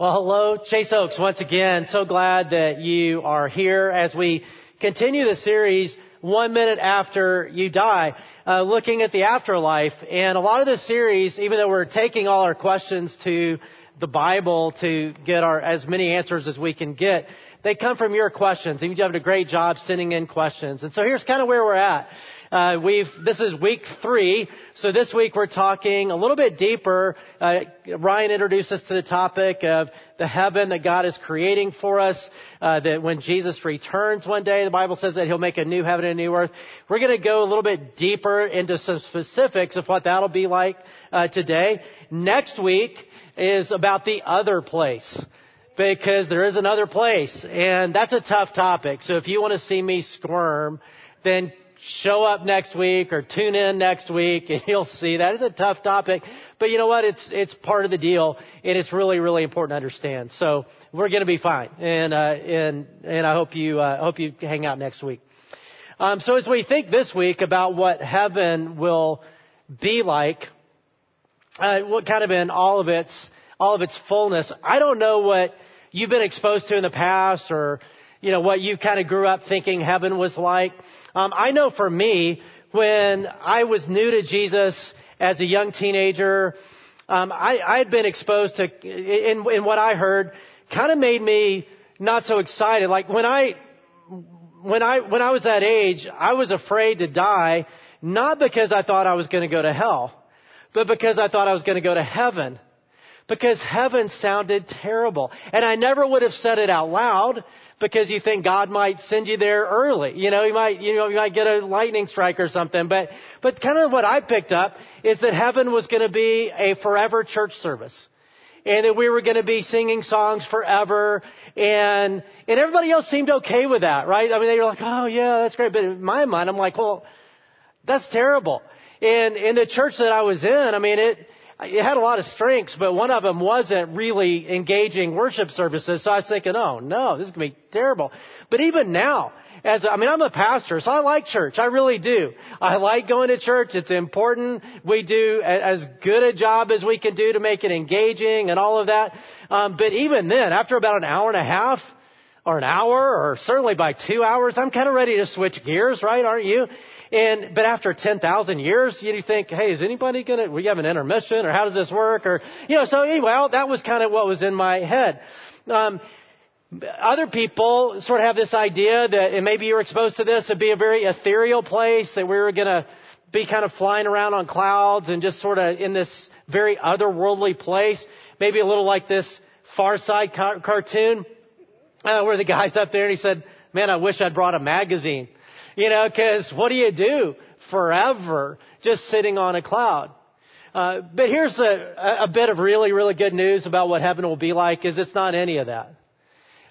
Well, hello, Chase Oaks once again. So glad that you are here as we continue the series one minute after you die, uh, looking at the afterlife. And a lot of this series, even though we're taking all our questions to the Bible to get our as many answers as we can get, they come from your questions. And you've done a great job sending in questions. And so here's kind of where we're at. Uh, we've this is week three, so this week we're talking a little bit deeper. Uh, Ryan introduced us to the topic of the heaven that God is creating for us. Uh, that when Jesus returns one day, the Bible says that He'll make a new heaven and a new earth. We're going to go a little bit deeper into some specifics of what that'll be like uh, today. Next week is about the other place because there is another place and that's a tough topic. So if you want to see me squirm, then show up next week or tune in next week and you'll see that is a tough topic, but you know what? It's, it's part of the deal and it's really, really important to understand. So we're going to be fine. And, uh, and, and I hope you, uh, hope you hang out next week. Um, so as we think this week about what heaven will be like, uh, what kind of in all of its, all of its fullness, I don't know what you've been exposed to in the past or, you know, what you kind of grew up thinking heaven was like. Um, I know for me, when I was new to Jesus as a young teenager, um, I, had been exposed to, in, in what I heard, kind of made me not so excited. Like when I, when I, when I was that age, I was afraid to die, not because I thought I was going to go to hell, but because I thought I was going to go to heaven because heaven sounded terrible. And I never would have said it out loud because you think God might send you there early. You know, you might, you know, you might get a lightning strike or something. But, but kind of what I picked up is that heaven was going to be a forever church service. And that we were going to be singing songs forever. And, and everybody else seemed okay with that, right? I mean, they were like, oh yeah, that's great. But in my mind, I'm like, well, that's terrible. And in the church that I was in, I mean, it, it had a lot of strengths, but one of them wasn't really engaging worship services. So I was thinking, oh no, this is going to be terrible. But even now, as I mean, I'm a pastor, so I like church. I really do. I like going to church. It's important. We do as good a job as we can do to make it engaging and all of that. Um, but even then, after about an hour and a half, or an hour, or certainly by two hours, I'm kind of ready to switch gears, right? Aren't you? And, but after 10,000 years, you think, hey, is anybody gonna, we have an intermission or how does this work? Or, you know, so anyway, that was kind of what was in my head. Um, other people sort of have this idea that, and maybe you're exposed to this, it'd be a very ethereal place that we were gonna be kind of flying around on clouds and just sort of in this very otherworldly place. Maybe a little like this Far Side car- cartoon, uh, where the guy's up there and he said, man, I wish I'd brought a magazine. You know, cause what do you do forever just sitting on a cloud? Uh, but here's a, a bit of really, really good news about what heaven will be like is it's not any of that.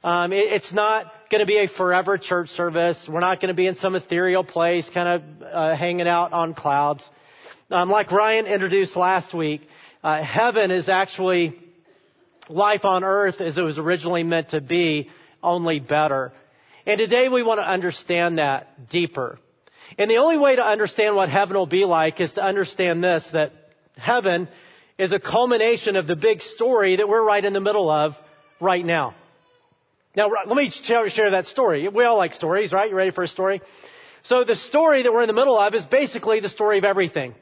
Um, it, it's not going to be a forever church service. We're not going to be in some ethereal place, kind of uh, hanging out on clouds. Um, like Ryan introduced last week, uh, heaven is actually life on earth as it was originally meant to be, only better. And today we want to understand that deeper. And the only way to understand what heaven will be like is to understand this, that heaven is a culmination of the big story that we're right in the middle of right now. Now, let me share that story. We all like stories, right? You ready for a story? So the story that we're in the middle of is basically the story of everything.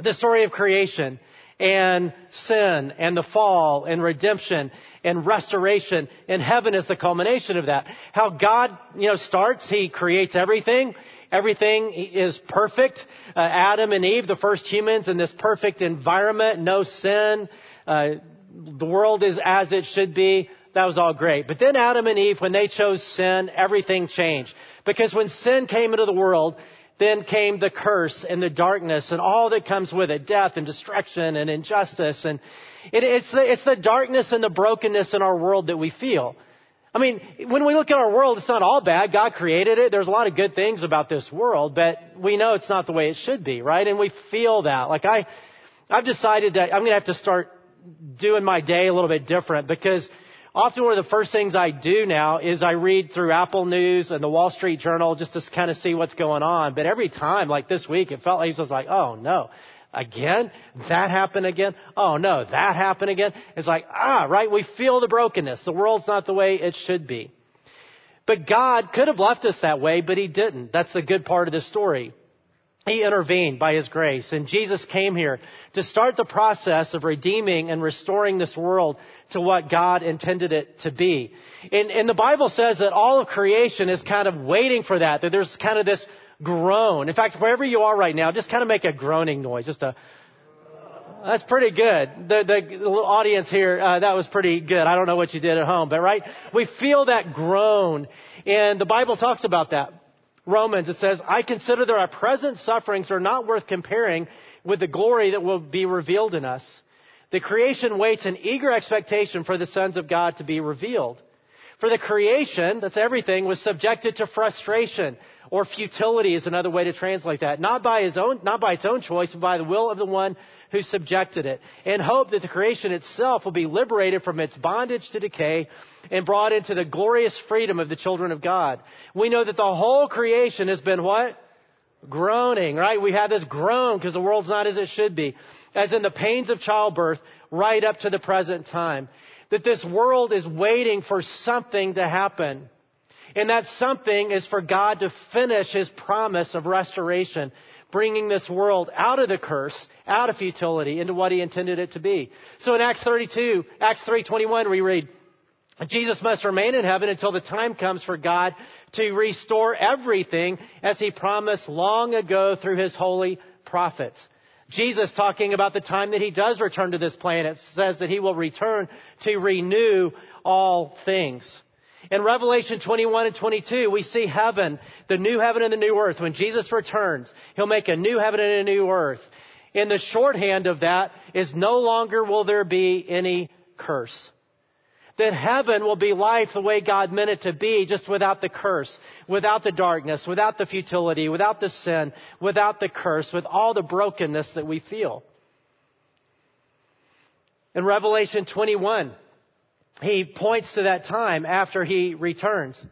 The story of creation and sin and the fall and redemption and restoration and heaven is the culmination of that. How God, you know, starts, He creates everything. Everything is perfect. Uh, Adam and Eve, the first humans in this perfect environment, no sin. Uh, the world is as it should be. That was all great. But then Adam and Eve, when they chose sin, everything changed. Because when sin came into the world, then came the curse and the darkness and all that comes with it, death and destruction and injustice. And it, it's, the, it's the darkness and the brokenness in our world that we feel. I mean, when we look at our world, it's not all bad. God created it. There's a lot of good things about this world, but we know it's not the way it should be, right? And we feel that. Like I, I've decided that I'm going to have to start doing my day a little bit different because Often one of the first things I do now is I read through Apple News and the Wall Street Journal just to kind of see what's going on. But every time, like this week, it felt like it was like, oh no, again? That happened again? Oh no, that happened again? It's like, ah, right, we feel the brokenness. The world's not the way it should be. But God could have left us that way, but He didn't. That's the good part of the story. He intervened by His grace. And Jesus came here to start the process of redeeming and restoring this world to what God intended it to be. And, and the Bible says that all of creation is kind of waiting for that, that there's kind of this groan. In fact, wherever you are right now, just kind of make a groaning noise, just a, that's pretty good. The, the audience here, uh, that was pretty good. I don't know what you did at home, but right? We feel that groan. And the Bible talks about that. Romans, it says, I consider that our present sufferings are not worth comparing with the glory that will be revealed in us. The creation waits in eager expectation for the sons of God to be revealed. For the creation, that's everything, was subjected to frustration or futility is another way to translate that. Not by his own, not by its own choice, but by the will of the one who subjected it. In hope that the creation itself will be liberated from its bondage to decay and brought into the glorious freedom of the children of God. We know that the whole creation has been what? Groaning, right? We have this groan because the world's not as it should be. As in the pains of childbirth right up to the present time. That this world is waiting for something to happen. And that something is for God to finish His promise of restoration bringing this world out of the curse, out of futility, into what he intended it to be. So in Acts 32, Acts 3.21, we read, Jesus must remain in heaven until the time comes for God to restore everything as he promised long ago through his holy prophets. Jesus talking about the time that he does return to this planet says that he will return to renew all things. In Revelation 21 and 22, we see heaven, the new heaven and the new earth. When Jesus returns, He'll make a new heaven and a new earth. In the shorthand of that is no longer will there be any curse. That heaven will be life the way God meant it to be, just without the curse, without the darkness, without the futility, without the sin, without the curse, with all the brokenness that we feel. In Revelation 21, he points to that time after he returns.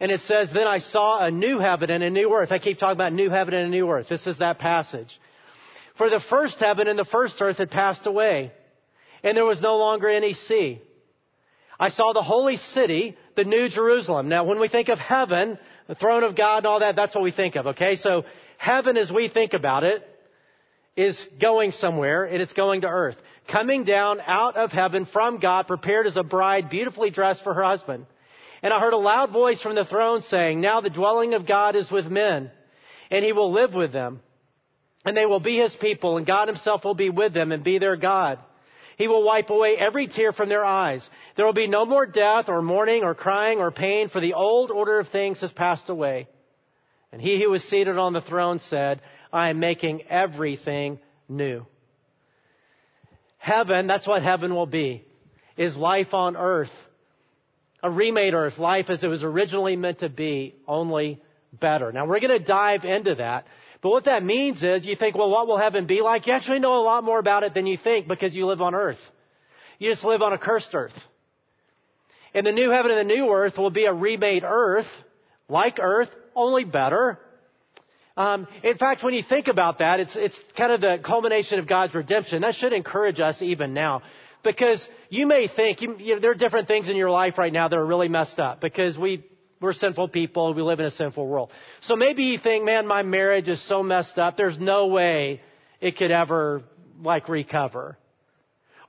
And it says, Then I saw a new heaven and a new earth. I keep talking about new heaven and a new earth. This is that passage. For the first heaven and the first earth had passed away, and there was no longer any sea. I saw the holy city, the new Jerusalem. Now, when we think of heaven, the throne of God and all that, that's what we think of, okay? So, heaven as we think about it is going somewhere, and it's going to earth coming down out of heaven from God, prepared as a bride, beautifully dressed for her husband. And I heard a loud voice from the throne saying, Now the dwelling of God is with men, and he will live with them. And they will be his people, and God himself will be with them and be their God. He will wipe away every tear from their eyes. There will be no more death or mourning or crying or pain, for the old order of things has passed away. And he who was seated on the throne said, I am making everything new. Heaven, that's what heaven will be, is life on earth. A remade earth, life as it was originally meant to be, only better. Now we're going to dive into that. But what that means is you think, well, what will heaven be like? You actually know a lot more about it than you think because you live on earth. You just live on a cursed earth. And the new heaven and the new earth will be a remade earth, like earth, only better. Um, in fact, when you think about that, it's, it's kind of the culmination of God's redemption. That should encourage us even now. Because you may think, you, you know, there are different things in your life right now that are really messed up because we, we're sinful people, we live in a sinful world. So maybe you think, man, my marriage is so messed up, there's no way it could ever, like, recover.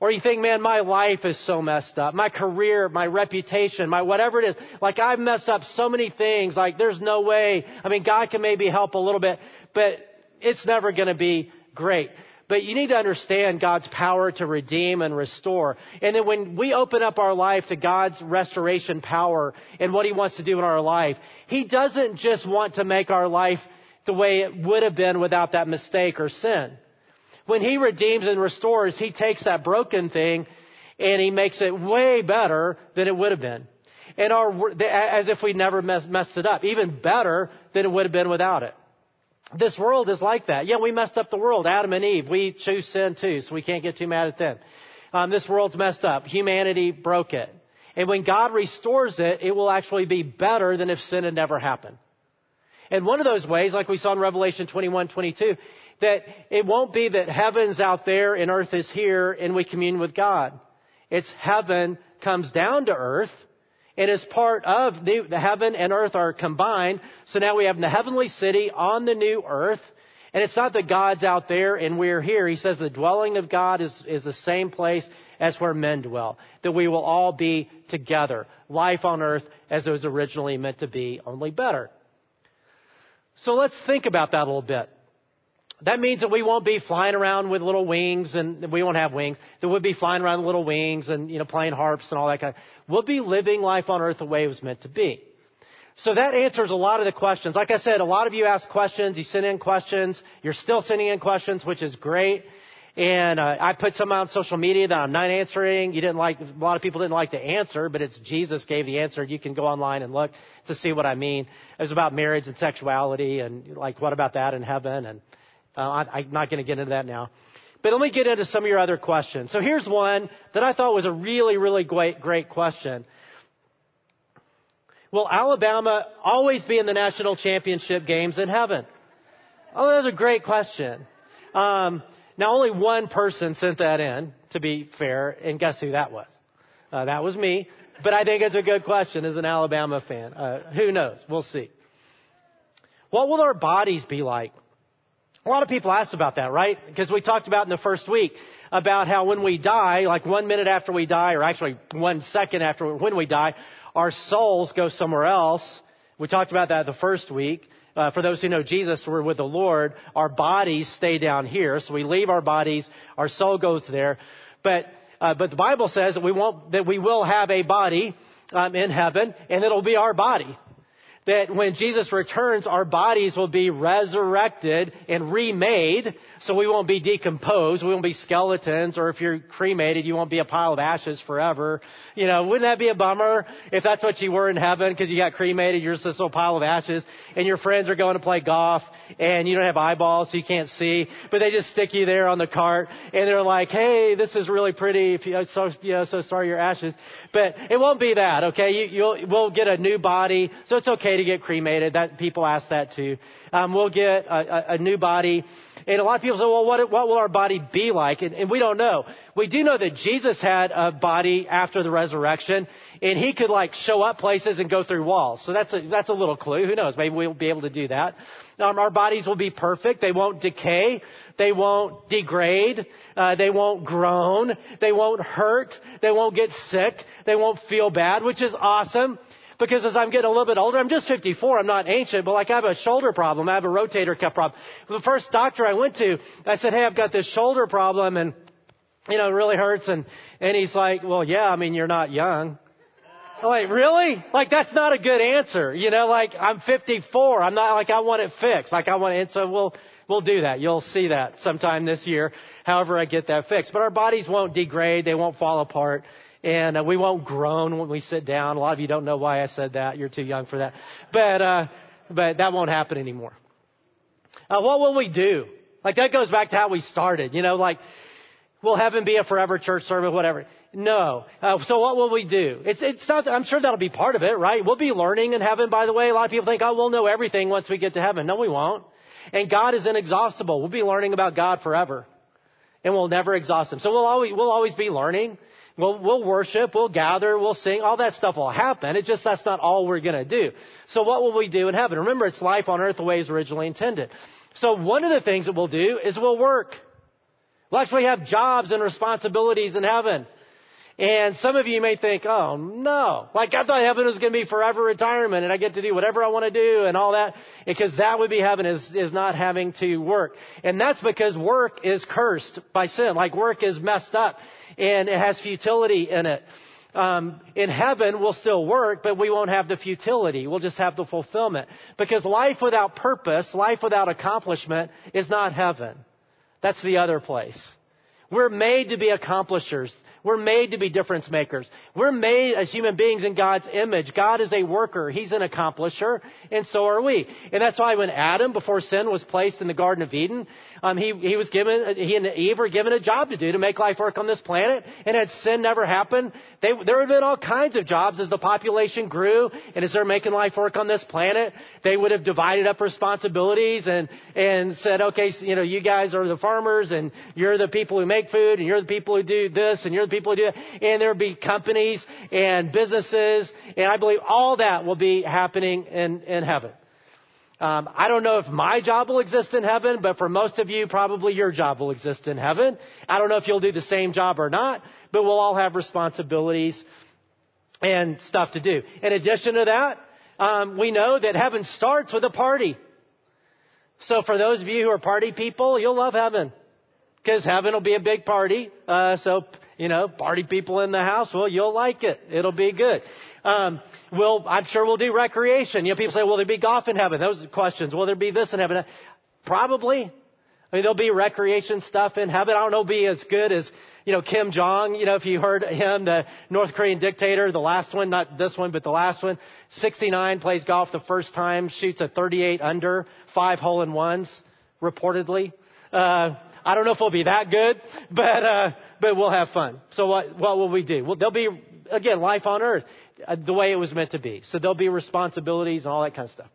Or you think, man, my life is so messed up. My career, my reputation, my whatever it is. Like I've messed up so many things. Like there's no way. I mean, God can maybe help a little bit, but it's never going to be great. But you need to understand God's power to redeem and restore. And then when we open up our life to God's restoration power and what He wants to do in our life, He doesn't just want to make our life the way it would have been without that mistake or sin. When He redeems and restores, He takes that broken thing and He makes it way better than it would have been. And our, as if we never messed it up. Even better than it would have been without it. This world is like that. Yeah, we messed up the world. Adam and Eve, we choose sin too, so we can't get too mad at them. Um, this world's messed up. Humanity broke it. And when God restores it, it will actually be better than if sin had never happened. And one of those ways, like we saw in Revelation 21, 22, that it won't be that heaven's out there and earth is here and we commune with God. It's heaven comes down to earth and is part of the, heaven and earth are combined. So now we have the heavenly city on the new earth. And it's not that God's out there and we're here. He says the dwelling of God is, is the same place as where men dwell. That we will all be together. Life on earth as it was originally meant to be, only better. So let's think about that a little bit. That means that we won't be flying around with little wings and we won't have wings. That we'll be flying around with little wings and, you know, playing harps and all that kind of, we'll be living life on earth the way it was meant to be. So that answers a lot of the questions. Like I said, a lot of you ask questions, you send in questions, you're still sending in questions, which is great. And uh, I put some on social media that I'm not answering. You didn't like, a lot of people didn't like the answer, but it's Jesus gave the answer. You can go online and look to see what I mean. It was about marriage and sexuality and like, what about that in heaven? And uh, I, am not going to get into that now. But let me get into some of your other questions. So here's one that I thought was a really, really great, great question. Will Alabama always be in the national championship games in heaven? Oh, that's a great question. Um, now, only one person sent that in, to be fair, and guess who that was? Uh, that was me. But I think it's a good question as an Alabama fan. Uh, who knows? We'll see. What will our bodies be like? A lot of people ask about that, right? Because we talked about in the first week about how when we die, like one minute after we die, or actually one second after when we die, our souls go somewhere else. We talked about that the first week. Uh, for those who know Jesus, we're with the Lord. Our bodies stay down here, so we leave our bodies. Our soul goes there. But uh, but the Bible says that we won't that we will have a body um, in heaven, and it'll be our body that when Jesus returns, our bodies will be resurrected and remade, so we won't be decomposed, we won't be skeletons, or if you're cremated, you won't be a pile of ashes forever. You know, wouldn't that be a bummer if that's what you were in heaven because you got cremated, you're just this little pile of ashes, and your friends are going to play golf, and you don't have eyeballs, so you can't see, but they just stick you there on the cart, and they're like, hey, this is really pretty, if you, so, you know, so sorry your ashes. But it won't be that, okay? You, you'll, we'll get a new body, so it's okay to get cremated. That people ask that too. Um, we'll get a, a, a, new body, and a lot of people say, "Well, what, what will our body be like?" And, and we don't know. We do know that Jesus had a body after the resurrection, and he could like show up places and go through walls. So that's a that's a little clue. Who knows? Maybe we'll be able to do that. Um, our bodies will be perfect. They won't decay. They won't degrade. Uh, they won't groan. They won't hurt. They won't get sick. They won't feel bad, which is awesome because as I'm getting a little bit older, I'm just 54, I'm not ancient, but like I have a shoulder problem, I have a rotator cuff problem. The first doctor I went to, I said, hey, I've got this shoulder problem and, you know, it really hurts. And, and he's like, well, yeah, I mean, you're not young. I'm like, really? Like, that's not a good answer. You know, like, I'm 54. I'm not like, I want it fixed. Like, I want it. And so we'll, we'll do that. You'll see that sometime this year, however I get that fixed. But our bodies won't degrade. They won't fall apart and uh, we won't groan when we sit down. A lot of you don't know why I said that. You're too young for that. But, uh, but that won't happen anymore. Uh, what will we do? Like that goes back to how we started. You know, like, will heaven be a forever church service, whatever? No. Uh, so what will we do? It's, it's not, I'm sure that'll be part of it, right? We'll be learning in heaven, by the way. A lot of people think, oh, we'll know everything once we get to heaven. No, we won't. And God is inexhaustible. We'll be learning about God forever. And we'll never exhaust Him. So we'll always, we'll always be learning. We'll, we'll worship, we'll gather, we'll sing, all that stuff will happen. It just, that's not all we're gonna do. So what will we do in heaven? Remember, it's life on earth the way it's originally intended. So one of the things that we'll do is we'll work. We'll actually have jobs and responsibilities in heaven. And some of you may think, oh no, like I thought heaven was going to be forever retirement and I get to do whatever I want to do and all that. Because that would be heaven is, is not having to work. And that's because work is cursed by sin. Like work is messed up and it has futility in it. Um, in heaven, we'll still work, but we won't have the futility. We'll just have the fulfillment. Because life without purpose, life without accomplishment is not heaven. That's the other place. We're made to be accomplishers. We're made to be difference makers. We're made as human beings in God's image. God is a worker. He's an accomplisher, and so are we. And that's why when Adam, before sin was placed in the Garden of Eden, um, he, he was given, he and Eve were given a job to do to make life work on this planet. And had sin never happened, they, there would have been all kinds of jobs as the population grew and as they're making life work on this planet. They would have divided up responsibilities and, and said, okay, you know, you guys are the farmers and you're the people who make food and you're the people who do this and you're the people who do that. And there'll be companies and businesses. And I believe all that will be happening in, in heaven. Um, I don't know if my job will exist in heaven, but for most of you, probably your job will exist in heaven. I don't know if you'll do the same job or not, but we'll all have responsibilities and stuff to do. In addition to that, um, we know that heaven starts with a party. So for those of you who are party people, you'll love heaven because heaven will be a big party. Uh, so you know, party people in the house, well, you'll like it. It'll be good. Um, we'll, I'm sure we'll do recreation. You know, people say, will there be golf in heaven? Those questions. Will there be this in heaven? Probably. I mean, there'll be recreation stuff in heaven. I don't know, be as good as, you know, Kim Jong. You know, if you heard him, the North Korean dictator, the last one, not this one, but the last one. 69 plays golf the first time, shoots a 38 under, five hole in ones, reportedly. Uh, I don't know if it'll be that good, but, uh, but we'll have fun. So what, what will we do? Well, there'll be, again, life on earth. Uh, the way it was meant to be. So there'll be responsibilities and all that kind of stuff.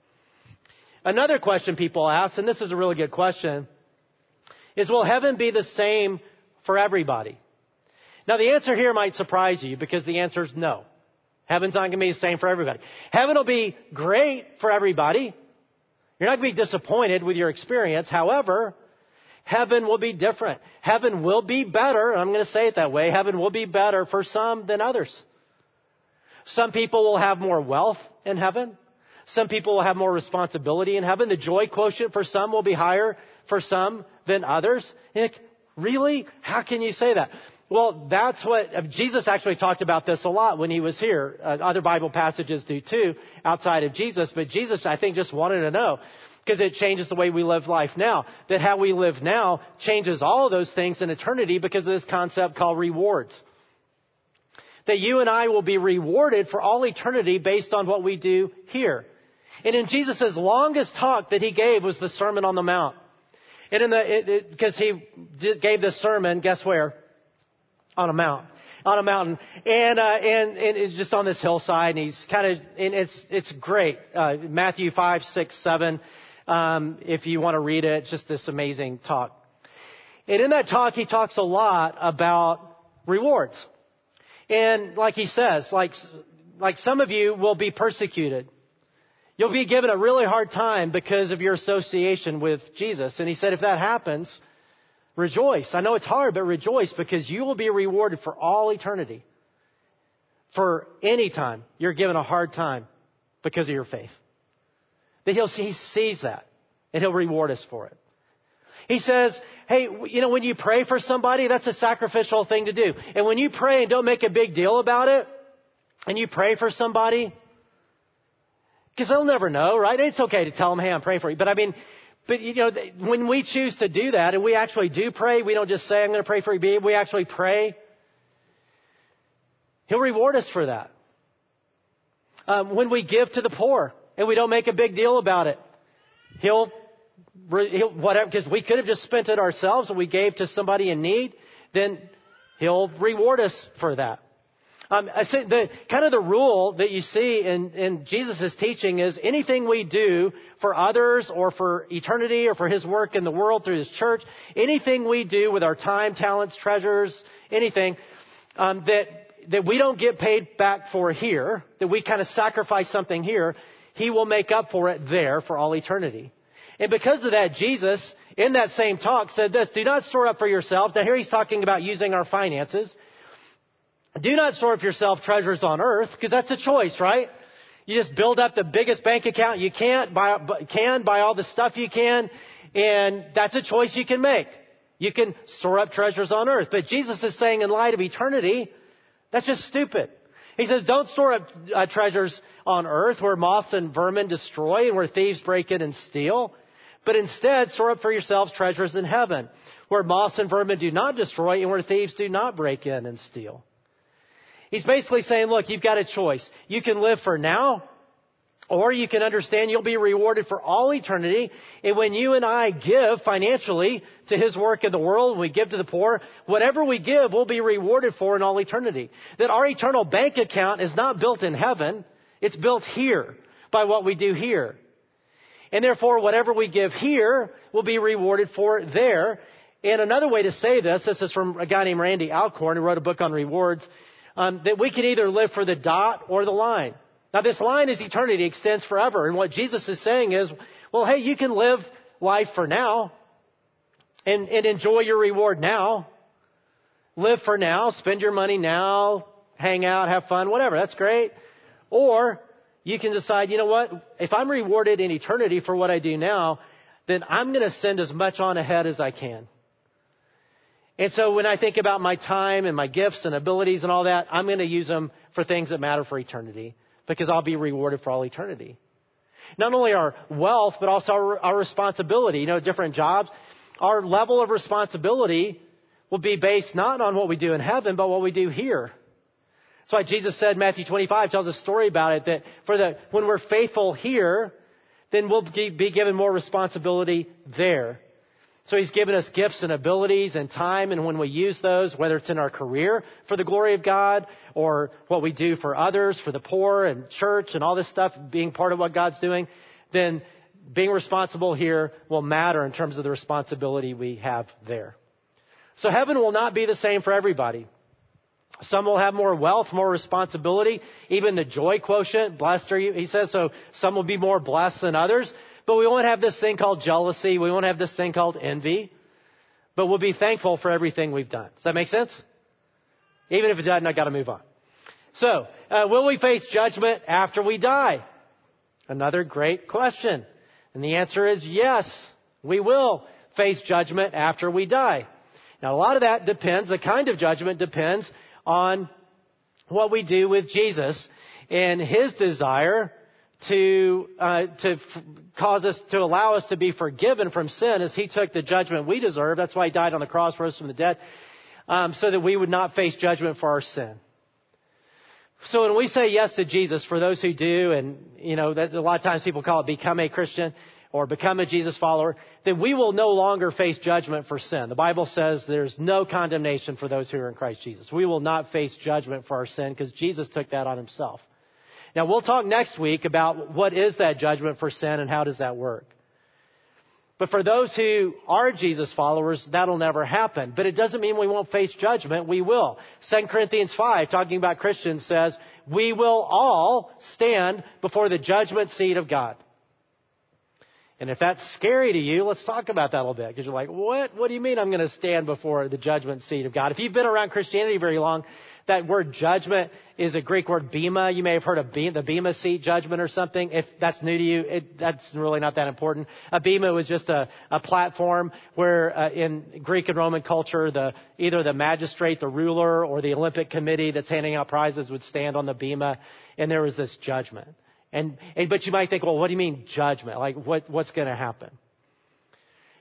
Another question people ask, and this is a really good question, is will heaven be the same for everybody? Now the answer here might surprise you because the answer is no. Heaven's not going to be the same for everybody. Heaven will be great for everybody. You're not going to be disappointed with your experience. However, heaven will be different. Heaven will be better. I'm going to say it that way. Heaven will be better for some than others. Some people will have more wealth in heaven. Some people will have more responsibility in heaven. The joy quotient for some will be higher for some than others. Like, really? How can you say that? Well, that's what uh, Jesus actually talked about this a lot when he was here. Uh, other Bible passages do too, outside of Jesus. But Jesus, I think, just wanted to know because it changes the way we live life now. That how we live now changes all of those things in eternity because of this concept called rewards that you and I will be rewarded for all eternity based on what we do here. And in Jesus' longest talk that he gave was the Sermon on the Mount. And in the, because he did, gave this sermon, guess where? On a mount. On a mountain. And, uh, and, and it's just on this hillside and he's kind of, and it's, it's great. Uh, Matthew 5, 6, 7. Um, if you want to read it, just this amazing talk. And in that talk, he talks a lot about rewards. And like he says, like, like some of you will be persecuted. You'll be given a really hard time because of your association with Jesus. And he said, if that happens, rejoice. I know it's hard, but rejoice because you will be rewarded for all eternity. For any time you're given a hard time because of your faith. That he'll, he sees that and he'll reward us for it. He says, hey, you know, when you pray for somebody, that's a sacrificial thing to do. And when you pray and don't make a big deal about it, and you pray for somebody, because they'll never know, right? It's okay to tell them, hey, I'm praying for you. But I mean, but you know, when we choose to do that, and we actually do pray, we don't just say, I'm going to pray for you, we actually pray, He'll reward us for that. Um, when we give to the poor, and we don't make a big deal about it, He'll whatever, because we could have just spent it ourselves and we gave to somebody in need, then he'll reward us for that. Um, I say the kind of the rule that you see in, in Jesus' teaching is anything we do for others or for eternity or for His work in the world through His church, anything we do with our time, talents, treasures, anything um, that that we don't get paid back for here, that we kind of sacrifice something here, He will make up for it there for all eternity. And because of that, Jesus, in that same talk, said this, do not store up for yourself. Now here he's talking about using our finances. Do not store up yourself treasures on earth, because that's a choice, right? You just build up the biggest bank account you can't, buy, can, buy all the stuff you can, and that's a choice you can make. You can store up treasures on earth. But Jesus is saying in light of eternity, that's just stupid. He says, don't store up uh, treasures on earth where moths and vermin destroy and where thieves break in and steal but instead store up for yourselves treasures in heaven, where moths and vermin do not destroy and where thieves do not break in and steal. He's basically saying, look, you've got a choice. You can live for now, or you can understand you'll be rewarded for all eternity. And when you and I give financially to His work in the world, we give to the poor, whatever we give will be rewarded for in all eternity. That our eternal bank account is not built in heaven, it's built here by what we do here. And therefore, whatever we give here will be rewarded for there. And another way to say this, this is from a guy named Randy Alcorn who wrote a book on rewards um, that we can either live for the dot or the line. Now, this line is eternity, extends forever. And what Jesus is saying is, well, hey, you can live life for now and, and enjoy your reward now. Live for now, spend your money now, hang out, have fun, whatever. That's great. Or you can decide, you know what? If I'm rewarded in eternity for what I do now, then I'm going to send as much on ahead as I can. And so when I think about my time and my gifts and abilities and all that, I'm going to use them for things that matter for eternity because I'll be rewarded for all eternity. Not only our wealth, but also our, our responsibility. You know, different jobs. Our level of responsibility will be based not on what we do in heaven, but what we do here. That's why Jesus said, Matthew 25 tells a story about it that for the, when we're faithful here, then we'll be given more responsibility there. So he's given us gifts and abilities and time, and when we use those, whether it's in our career for the glory of God, or what we do for others, for the poor and church and all this stuff, being part of what God's doing, then being responsible here will matter in terms of the responsibility we have there. So heaven will not be the same for everybody. Some will have more wealth, more responsibility, even the joy quotient, blessed are you, he says, so some will be more blessed than others. But we won't have this thing called jealousy. We won't have this thing called envy. But we'll be thankful for everything we've done. Does that make sense? Even if it doesn't, I gotta move on. So, uh, will we face judgment after we die? Another great question. And the answer is yes, we will face judgment after we die. Now a lot of that depends, the kind of judgment depends on what we do with Jesus and his desire to uh, to f- cause us to allow us to be forgiven from sin as he took the judgment we deserve. That's why he died on the cross, rose from the dead, um, so that we would not face judgment for our sin. So when we say yes to Jesus, for those who do, and you know, a lot of times people call it become a Christian or become a Jesus follower, then we will no longer face judgment for sin. The Bible says there's no condemnation for those who are in Christ Jesus. We will not face judgment for our sin because Jesus took that on himself. Now we'll talk next week about what is that judgment for sin and how does that work. But for those who are Jesus followers, that'll never happen. But it doesn't mean we won't face judgment. We will. 2 Corinthians 5, talking about Christians, says, we will all stand before the judgment seat of God. And if that's scary to you, let's talk about that a little bit. Because you're like, what? What do you mean I'm going to stand before the judgment seat of God? If you've been around Christianity very long, that word judgment is a Greek word bema. You may have heard of the bema seat judgment or something. If that's new to you, it, that's really not that important. A bema was just a, a platform where uh, in Greek and Roman culture, the either the magistrate, the ruler, or the Olympic committee that's handing out prizes would stand on the bema, and there was this judgment. And, and but you might think, well, what do you mean judgment? Like what what's going to happen?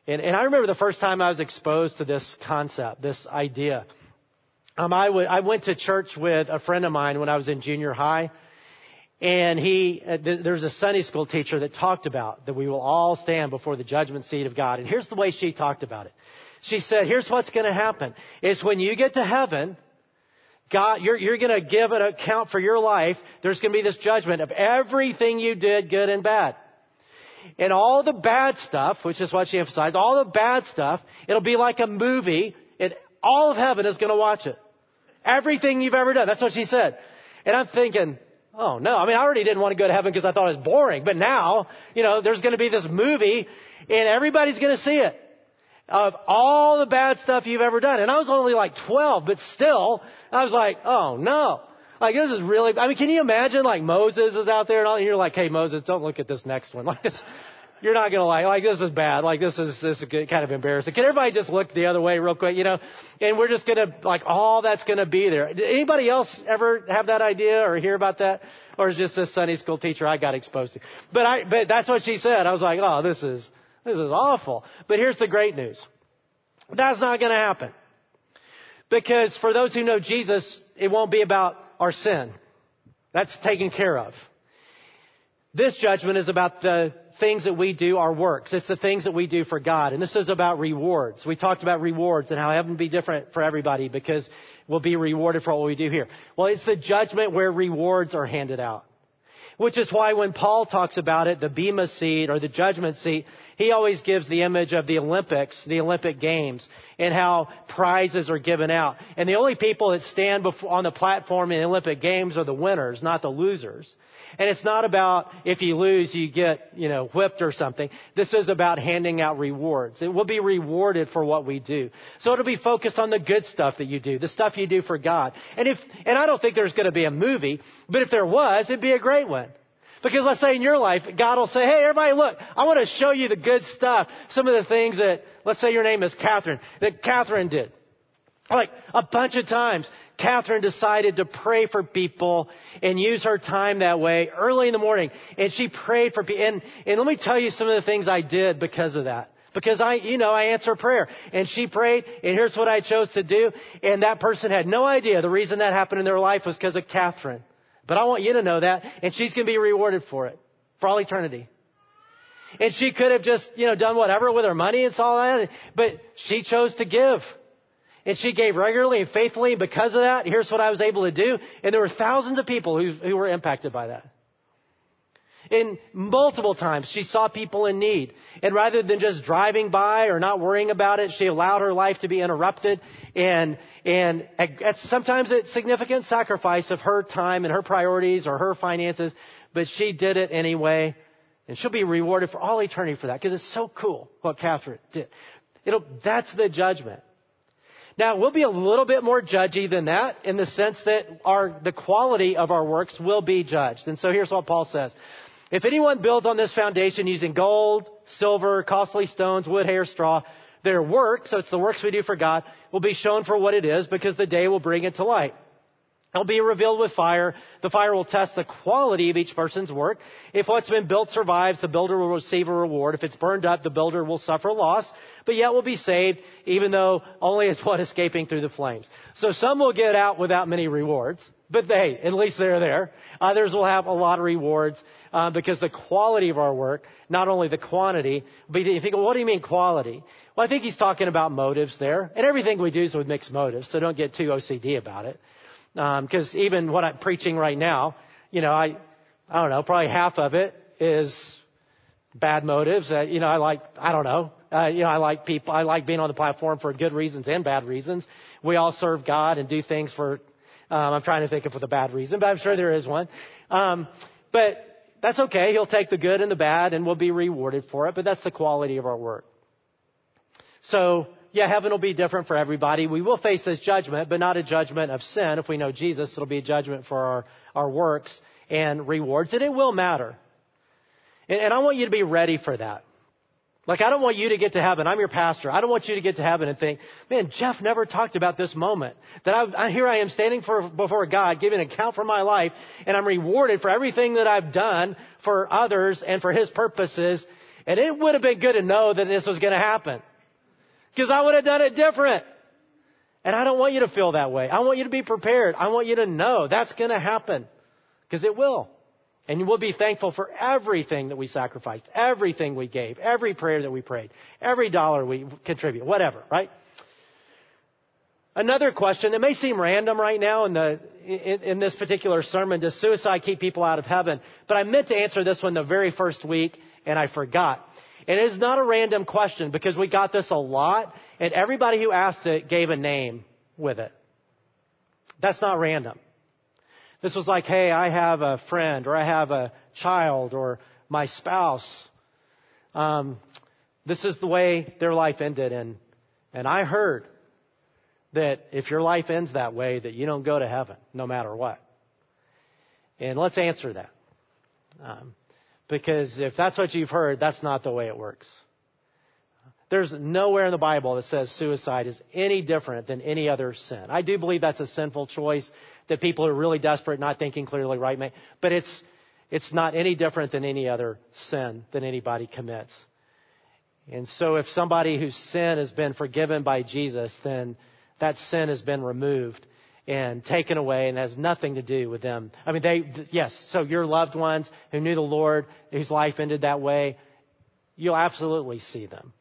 And, and I remember the first time I was exposed to this concept, this idea. Um, I, w- I went to church with a friend of mine when I was in junior high, and he uh, th- there's a Sunday school teacher that talked about that we will all stand before the judgment seat of God. And here's the way she talked about it. She said, "Here's what's going to happen: is when you get to heaven." God, you're, you're going to give an account for your life. There's going to be this judgment of everything you did, good and bad. And all the bad stuff, which is what she emphasized, all the bad stuff, it'll be like a movie, and all of heaven is going to watch it. Everything you've ever done. That's what she said. And I'm thinking, oh no. I mean, I already didn't want to go to heaven because I thought it was boring. But now, you know, there's going to be this movie and everybody's going to see it of all the bad stuff you've ever done. And I was only like 12, but still, I was like, oh no. Like this is really, I mean, can you imagine like Moses is out there and all, and you're like, hey Moses, don't look at this next one. Like this, you're not gonna like, like this is bad. Like this is, this is kind of embarrassing. Can everybody just look the other way real quick, you know? And we're just gonna, like, all that's gonna be there. Did anybody else ever have that idea or hear about that? Or is just this Sunday school teacher I got exposed to? But I, but that's what she said. I was like, oh, this is, this is awful. But here's the great news. That's not to happen. Because for those who know Jesus, it won't be about our sin. That's taken care of. This judgment is about the things that we do, are works. It's the things that we do for God. And this is about rewards. We talked about rewards and how heaven be different for everybody because we'll be rewarded for what we do here. Well, it's the judgment where rewards are handed out. Which is why when Paul talks about it, the Bema seat or the judgment seat, he always gives the image of the Olympics, the Olympic Games, and how prizes are given out. And the only people that stand on the platform in the Olympic Games are the winners, not the losers. And it's not about if you lose, you get, you know, whipped or something. This is about handing out rewards. It will be rewarded for what we do. So it'll be focused on the good stuff that you do, the stuff you do for God. And if, and I don't think there's going to be a movie, but if there was, it'd be a great one. Because let's say in your life, God will say, hey, everybody look, I want to show you the good stuff. Some of the things that, let's say your name is Catherine, that Catherine did. Like a bunch of times, Catherine decided to pray for people and use her time that way early in the morning. And she prayed for people. And, and let me tell you some of the things I did because of that. Because I, you know, I answer prayer. And she prayed, and here's what I chose to do. And that person had no idea the reason that happened in their life was because of Catherine. But I want you to know that, and she's going to be rewarded for it, for all eternity. And she could have just, you know, done whatever with her money and all that, but she chose to give. And she gave regularly and faithfully, and because of that, here's what I was able to do. And there were thousands of people who, who were impacted by that. And multiple times she saw people in need. And rather than just driving by or not worrying about it, she allowed her life to be interrupted. And, and at sometimes it's significant sacrifice of her time and her priorities or her finances, but she did it anyway. And she'll be rewarded for all eternity for that because it's so cool what Catherine did. It'll, that's the judgment. Now, we'll be a little bit more judgy than that in the sense that our, the quality of our works will be judged. And so here's what Paul says. If anyone builds on this foundation using gold, silver, costly stones, wood, hair, straw, their work, so it's the works we do for God, will be shown for what it is because the day will bring it to light. It'll be revealed with fire. The fire will test the quality of each person's work. If what's been built survives, the builder will receive a reward. If it's burned up, the builder will suffer loss, but yet will be saved, even though only as one escaping through the flames. So some will get out without many rewards, but they, at least they're there. Others will have a lot of rewards uh, because the quality of our work, not only the quantity, but you think, well, what do you mean quality? Well, I think he's talking about motives there, and everything we do is with mixed motives, so don't get too OCD about it. Because um, even what I'm preaching right now, you know, I, I don't know, probably half of it is bad motives. Uh, you know, I like, I don't know, uh, you know, I like people, I like being on the platform for good reasons and bad reasons. We all serve God and do things for, um, I'm trying to think of for the bad reason, but I'm sure there is one. Um, but that's okay. He'll take the good and the bad and we'll be rewarded for it, but that's the quality of our work. So, yeah, heaven will be different for everybody. We will face this judgment, but not a judgment of sin. If we know Jesus, it'll be a judgment for our, our works and rewards, and it will matter. And, and I want you to be ready for that. Like, I don't want you to get to heaven. I'm your pastor. I don't want you to get to heaven and think, man, Jeff never talked about this moment. That I, here I am standing for, before God, giving an account for my life, and I'm rewarded for everything that I've done for others and for His purposes. And it would have been good to know that this was going to happen. Because I would have done it different. And I don't want you to feel that way. I want you to be prepared. I want you to know that's going to happen. Because it will. And we'll be thankful for everything that we sacrificed, everything we gave, every prayer that we prayed, every dollar we contribute, whatever, right? Another question, it may seem random right now in, the, in, in, this particular sermon, does suicide keep people out of heaven? But I meant to answer this one the very first week, and I forgot. And it is not a random question because we got this a lot, and everybody who asked it gave a name with it. That's not random. This was like, hey, I have a friend or I have a child or my spouse. Um, this is the way their life ended. And, and I heard that if your life ends that way, that you don't go to heaven no matter what. And let's answer that. Um, because if that's what you've heard, that's not the way it works. There's nowhere in the Bible that says suicide is any different than any other sin. I do believe that's a sinful choice that people are really desperate, not thinking clearly, right? But it's, it's not any different than any other sin that anybody commits. And so if somebody whose sin has been forgiven by Jesus, then that sin has been removed and taken away and has nothing to do with them. I mean, they, yes, so your loved ones who knew the Lord, whose life ended that way, you'll absolutely see them.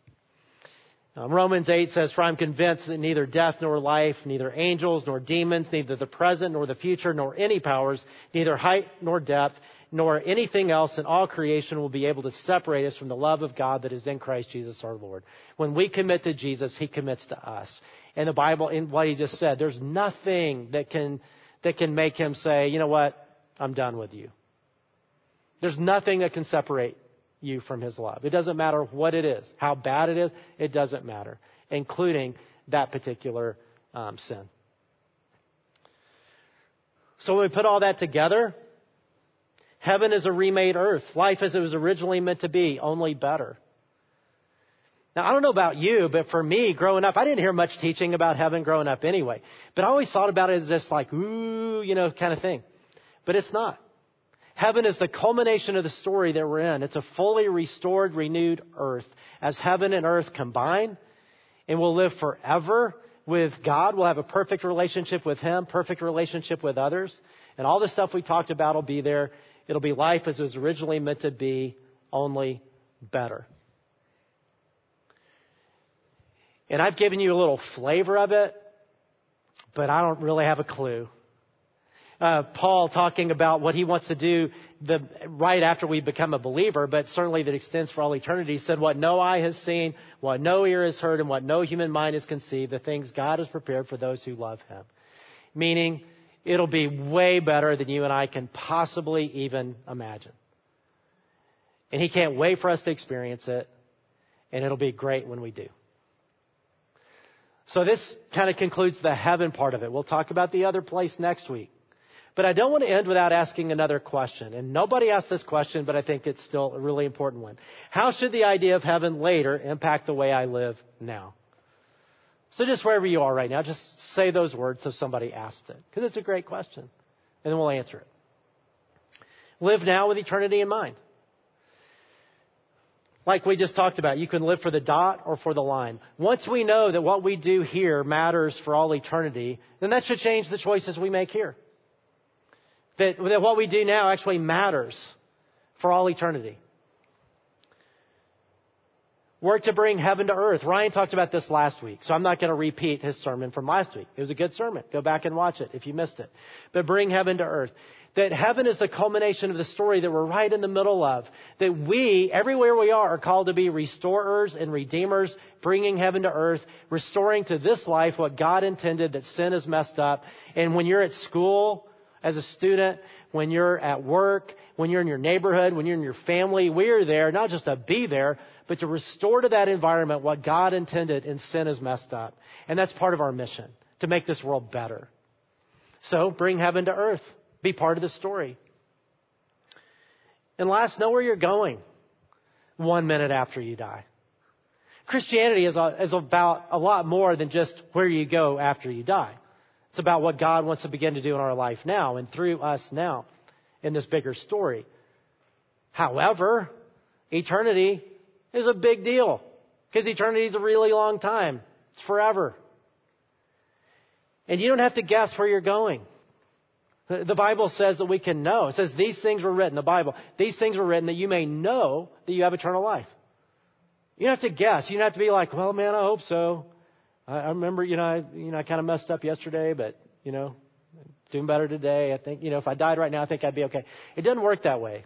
Um, Romans 8 says, For I'm convinced that neither death nor life, neither angels nor demons, neither the present nor the future, nor any powers, neither height nor depth, nor anything else in all creation will be able to separate us from the love of God that is in Christ Jesus our Lord. When we commit to Jesus, He commits to us. In the Bible, in what He just said, there's nothing that can, that can make Him say, you know what, I'm done with you. There's nothing that can separate you from His love. It doesn't matter what it is, how bad it is, it doesn't matter, including that particular um, sin. So when we put all that together, heaven is a remade earth, life as it was originally meant to be, only better. Now, I don't know about you, but for me, growing up, I didn't hear much teaching about heaven growing up anyway. But I always thought about it as just like, ooh, you know, kind of thing. But it's not. Heaven is the culmination of the story that we're in. It's a fully restored, renewed earth. As heaven and earth combine, and we'll live forever with God. We'll have a perfect relationship with Him, perfect relationship with others. And all the stuff we talked about will be there. It'll be life as it was originally meant to be, only better. And I've given you a little flavor of it, but I don't really have a clue uh, Paul talking about what he wants to do the, right after we become a believer, but certainly that extends for all eternity. Said, What no eye has seen, what no ear has heard, and what no human mind has conceived, the things God has prepared for those who love him. Meaning, it'll be way better than you and I can possibly even imagine. And he can't wait for us to experience it, and it'll be great when we do. So this kind of concludes the heaven part of it. We'll talk about the other place next week. But I don't want to end without asking another question. And nobody asked this question, but I think it's still a really important one. How should the idea of heaven later impact the way I live now? So just wherever you are right now, just say those words if somebody asked it. Because it's a great question. And then we'll answer it. Live now with eternity in mind. Like we just talked about, you can live for the dot or for the line. Once we know that what we do here matters for all eternity, then that should change the choices we make here that, that what we do now actually matters for all eternity. Work to bring heaven to earth. Ryan talked about this last week, so I'm not going to repeat his sermon from last week. It was a good sermon. Go back and watch it if you missed it. But bring heaven to earth. That heaven is the culmination of the story that we're right in the middle of. That we, everywhere we are, are called to be restorers and redeemers, bringing heaven to earth, restoring to this life what God intended that sin has messed up. And when you're at school, as a student, when you're at work, when you're in your neighborhood, when you're in your family. We're there not just to be there, but to restore to that environment what God intended and sin has messed up. And that's part of our mission, to make this world better. So bring heaven to earth. Be part of the story. And last, know where you're going one minute after you die. Christianity is, is about a lot more than just where you go after you die. It's about what God wants to begin to do in our life now and through us now in this bigger story. However, eternity is a big deal because eternity is a really long time. It's forever. And you don't have to guess where you're going. The Bible says that we can know. It says these things were written, the Bible, these things were written that you may know that you have eternal life. You don't have to guess. You don't have to be like, well, man, I hope so. I, I remember, you know, I, you know, I kind of messed up yesterday, but, you know, doing better today. I think, you know, if I died right now, I think I'd be okay. It doesn't work that way.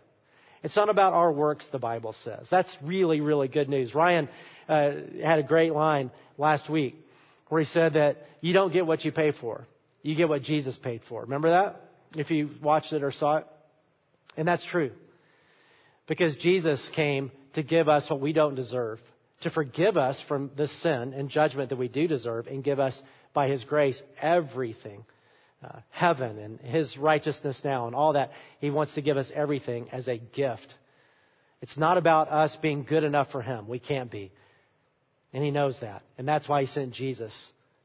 It's not about our works, the Bible says. That's really, really good news. Ryan uh, had a great line last week where he said that you don't get what you pay for. You get what Jesus paid for. Remember that? If you watched it or saw it? And that's true. Because Jesus came to give us what we don't deserve to forgive us from the sin and judgment that we do deserve and give us, by His grace, everything. Uh, heaven and His righteousness now and all that. He wants to give us everything as a gift. It's not about us being good enough for Him. We can't be. And He knows that. And that's why He sent Jesus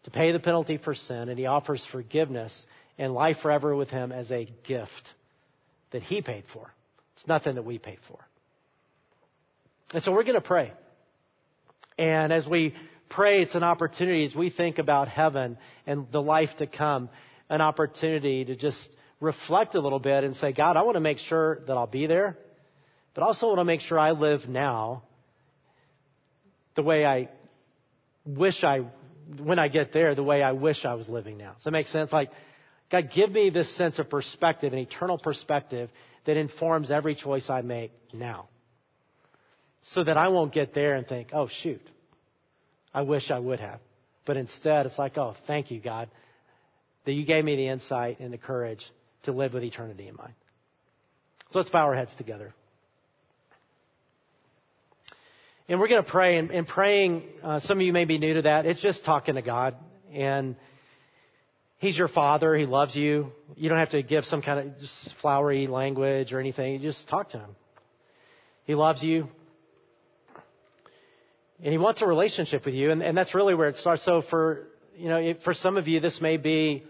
to pay the penalty for sin. And He offers forgiveness and life forever with Him as a gift that He paid for. It's nothing that we paid for. And so we're going to pray. And as we pray, it's an opportunity as we think about heaven and the life to come, an opportunity to just reflect a little bit and say, God, I want to make sure that I'll be there, but also want to make sure I live now the way I wish I, when I get there, the way I wish I was living now. Does that make sense? Like, God, give me this sense of perspective, an eternal perspective that informs every choice I make now. So that I won't get there and think, oh, shoot, I wish I would have. But instead, it's like, oh, thank you, God, that you gave me the insight and the courage to live with eternity in mind. So let's bow our heads together. And we're going to pray. And, and praying, uh, some of you may be new to that. It's just talking to God. And He's your Father. He loves you. You don't have to give some kind of flowery language or anything. You just talk to Him. He loves you. And He wants a relationship with you. And, and that's really where it starts. So for, you know, for some of you, this may be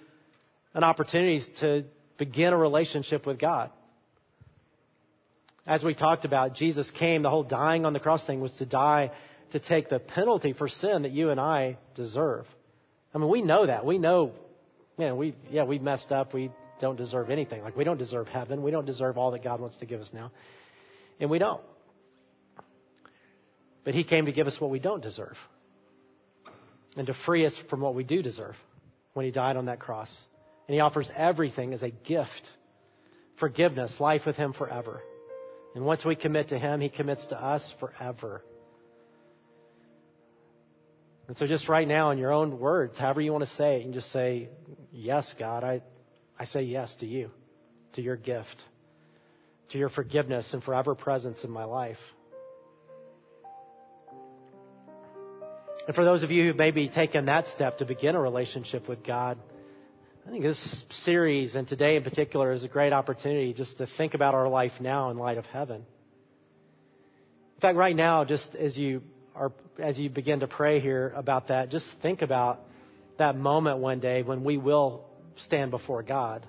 an opportunity to begin a relationship with God. As we talked about, Jesus came, the whole dying on the cross thing was to die to take the penalty for sin that you and I deserve. I mean, we know that. We know, man, we, yeah, we messed up. We don't deserve anything. Like, we don't deserve heaven. We don't deserve all that God wants to give us now. And we don't. But He came to give us what we don't deserve and to free us from what we do deserve when He died on that cross. And He offers everything as a gift forgiveness, life with Him forever. And once we commit to Him, He commits to us forever. And so, just right now, in your own words, however you want to say it, can just say, Yes, God, I, I say yes to you, to your gift, to your forgiveness and forever presence in my life. And for those of you who maybe taken that step to begin a relationship with God, I think this series and today in particular is a great opportunity just to think about our life now in light of heaven. In fact, right now, just as you are, as you begin to pray here about that, just think about that moment one day when we will stand before God.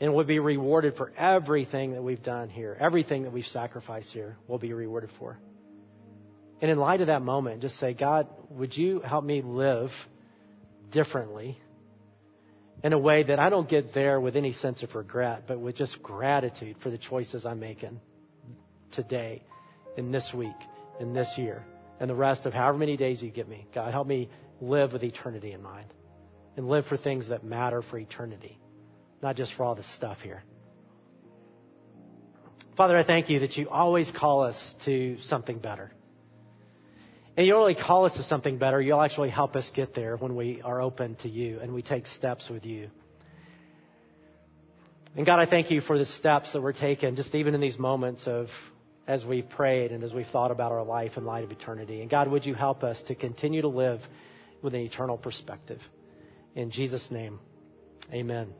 And we'll be rewarded for everything that we've done here, everything that we've sacrificed here will be rewarded for. And in light of that moment, just say, God, would you help me live differently in a way that I don't get there with any sense of regret, but with just gratitude for the choices I'm making today, in this week, in this year, and the rest of however many days you give me. God, help me live with eternity in mind and live for things that matter for eternity, not just for all this stuff here. Father, I thank you that you always call us to something better. And you only call us to something better, you'll actually help us get there when we are open to you and we take steps with you. And God, I thank you for the steps that were taken, just even in these moments of as we've prayed and as we've thought about our life in light of eternity. And God, would you help us to continue to live with an eternal perspective? In Jesus' name, amen.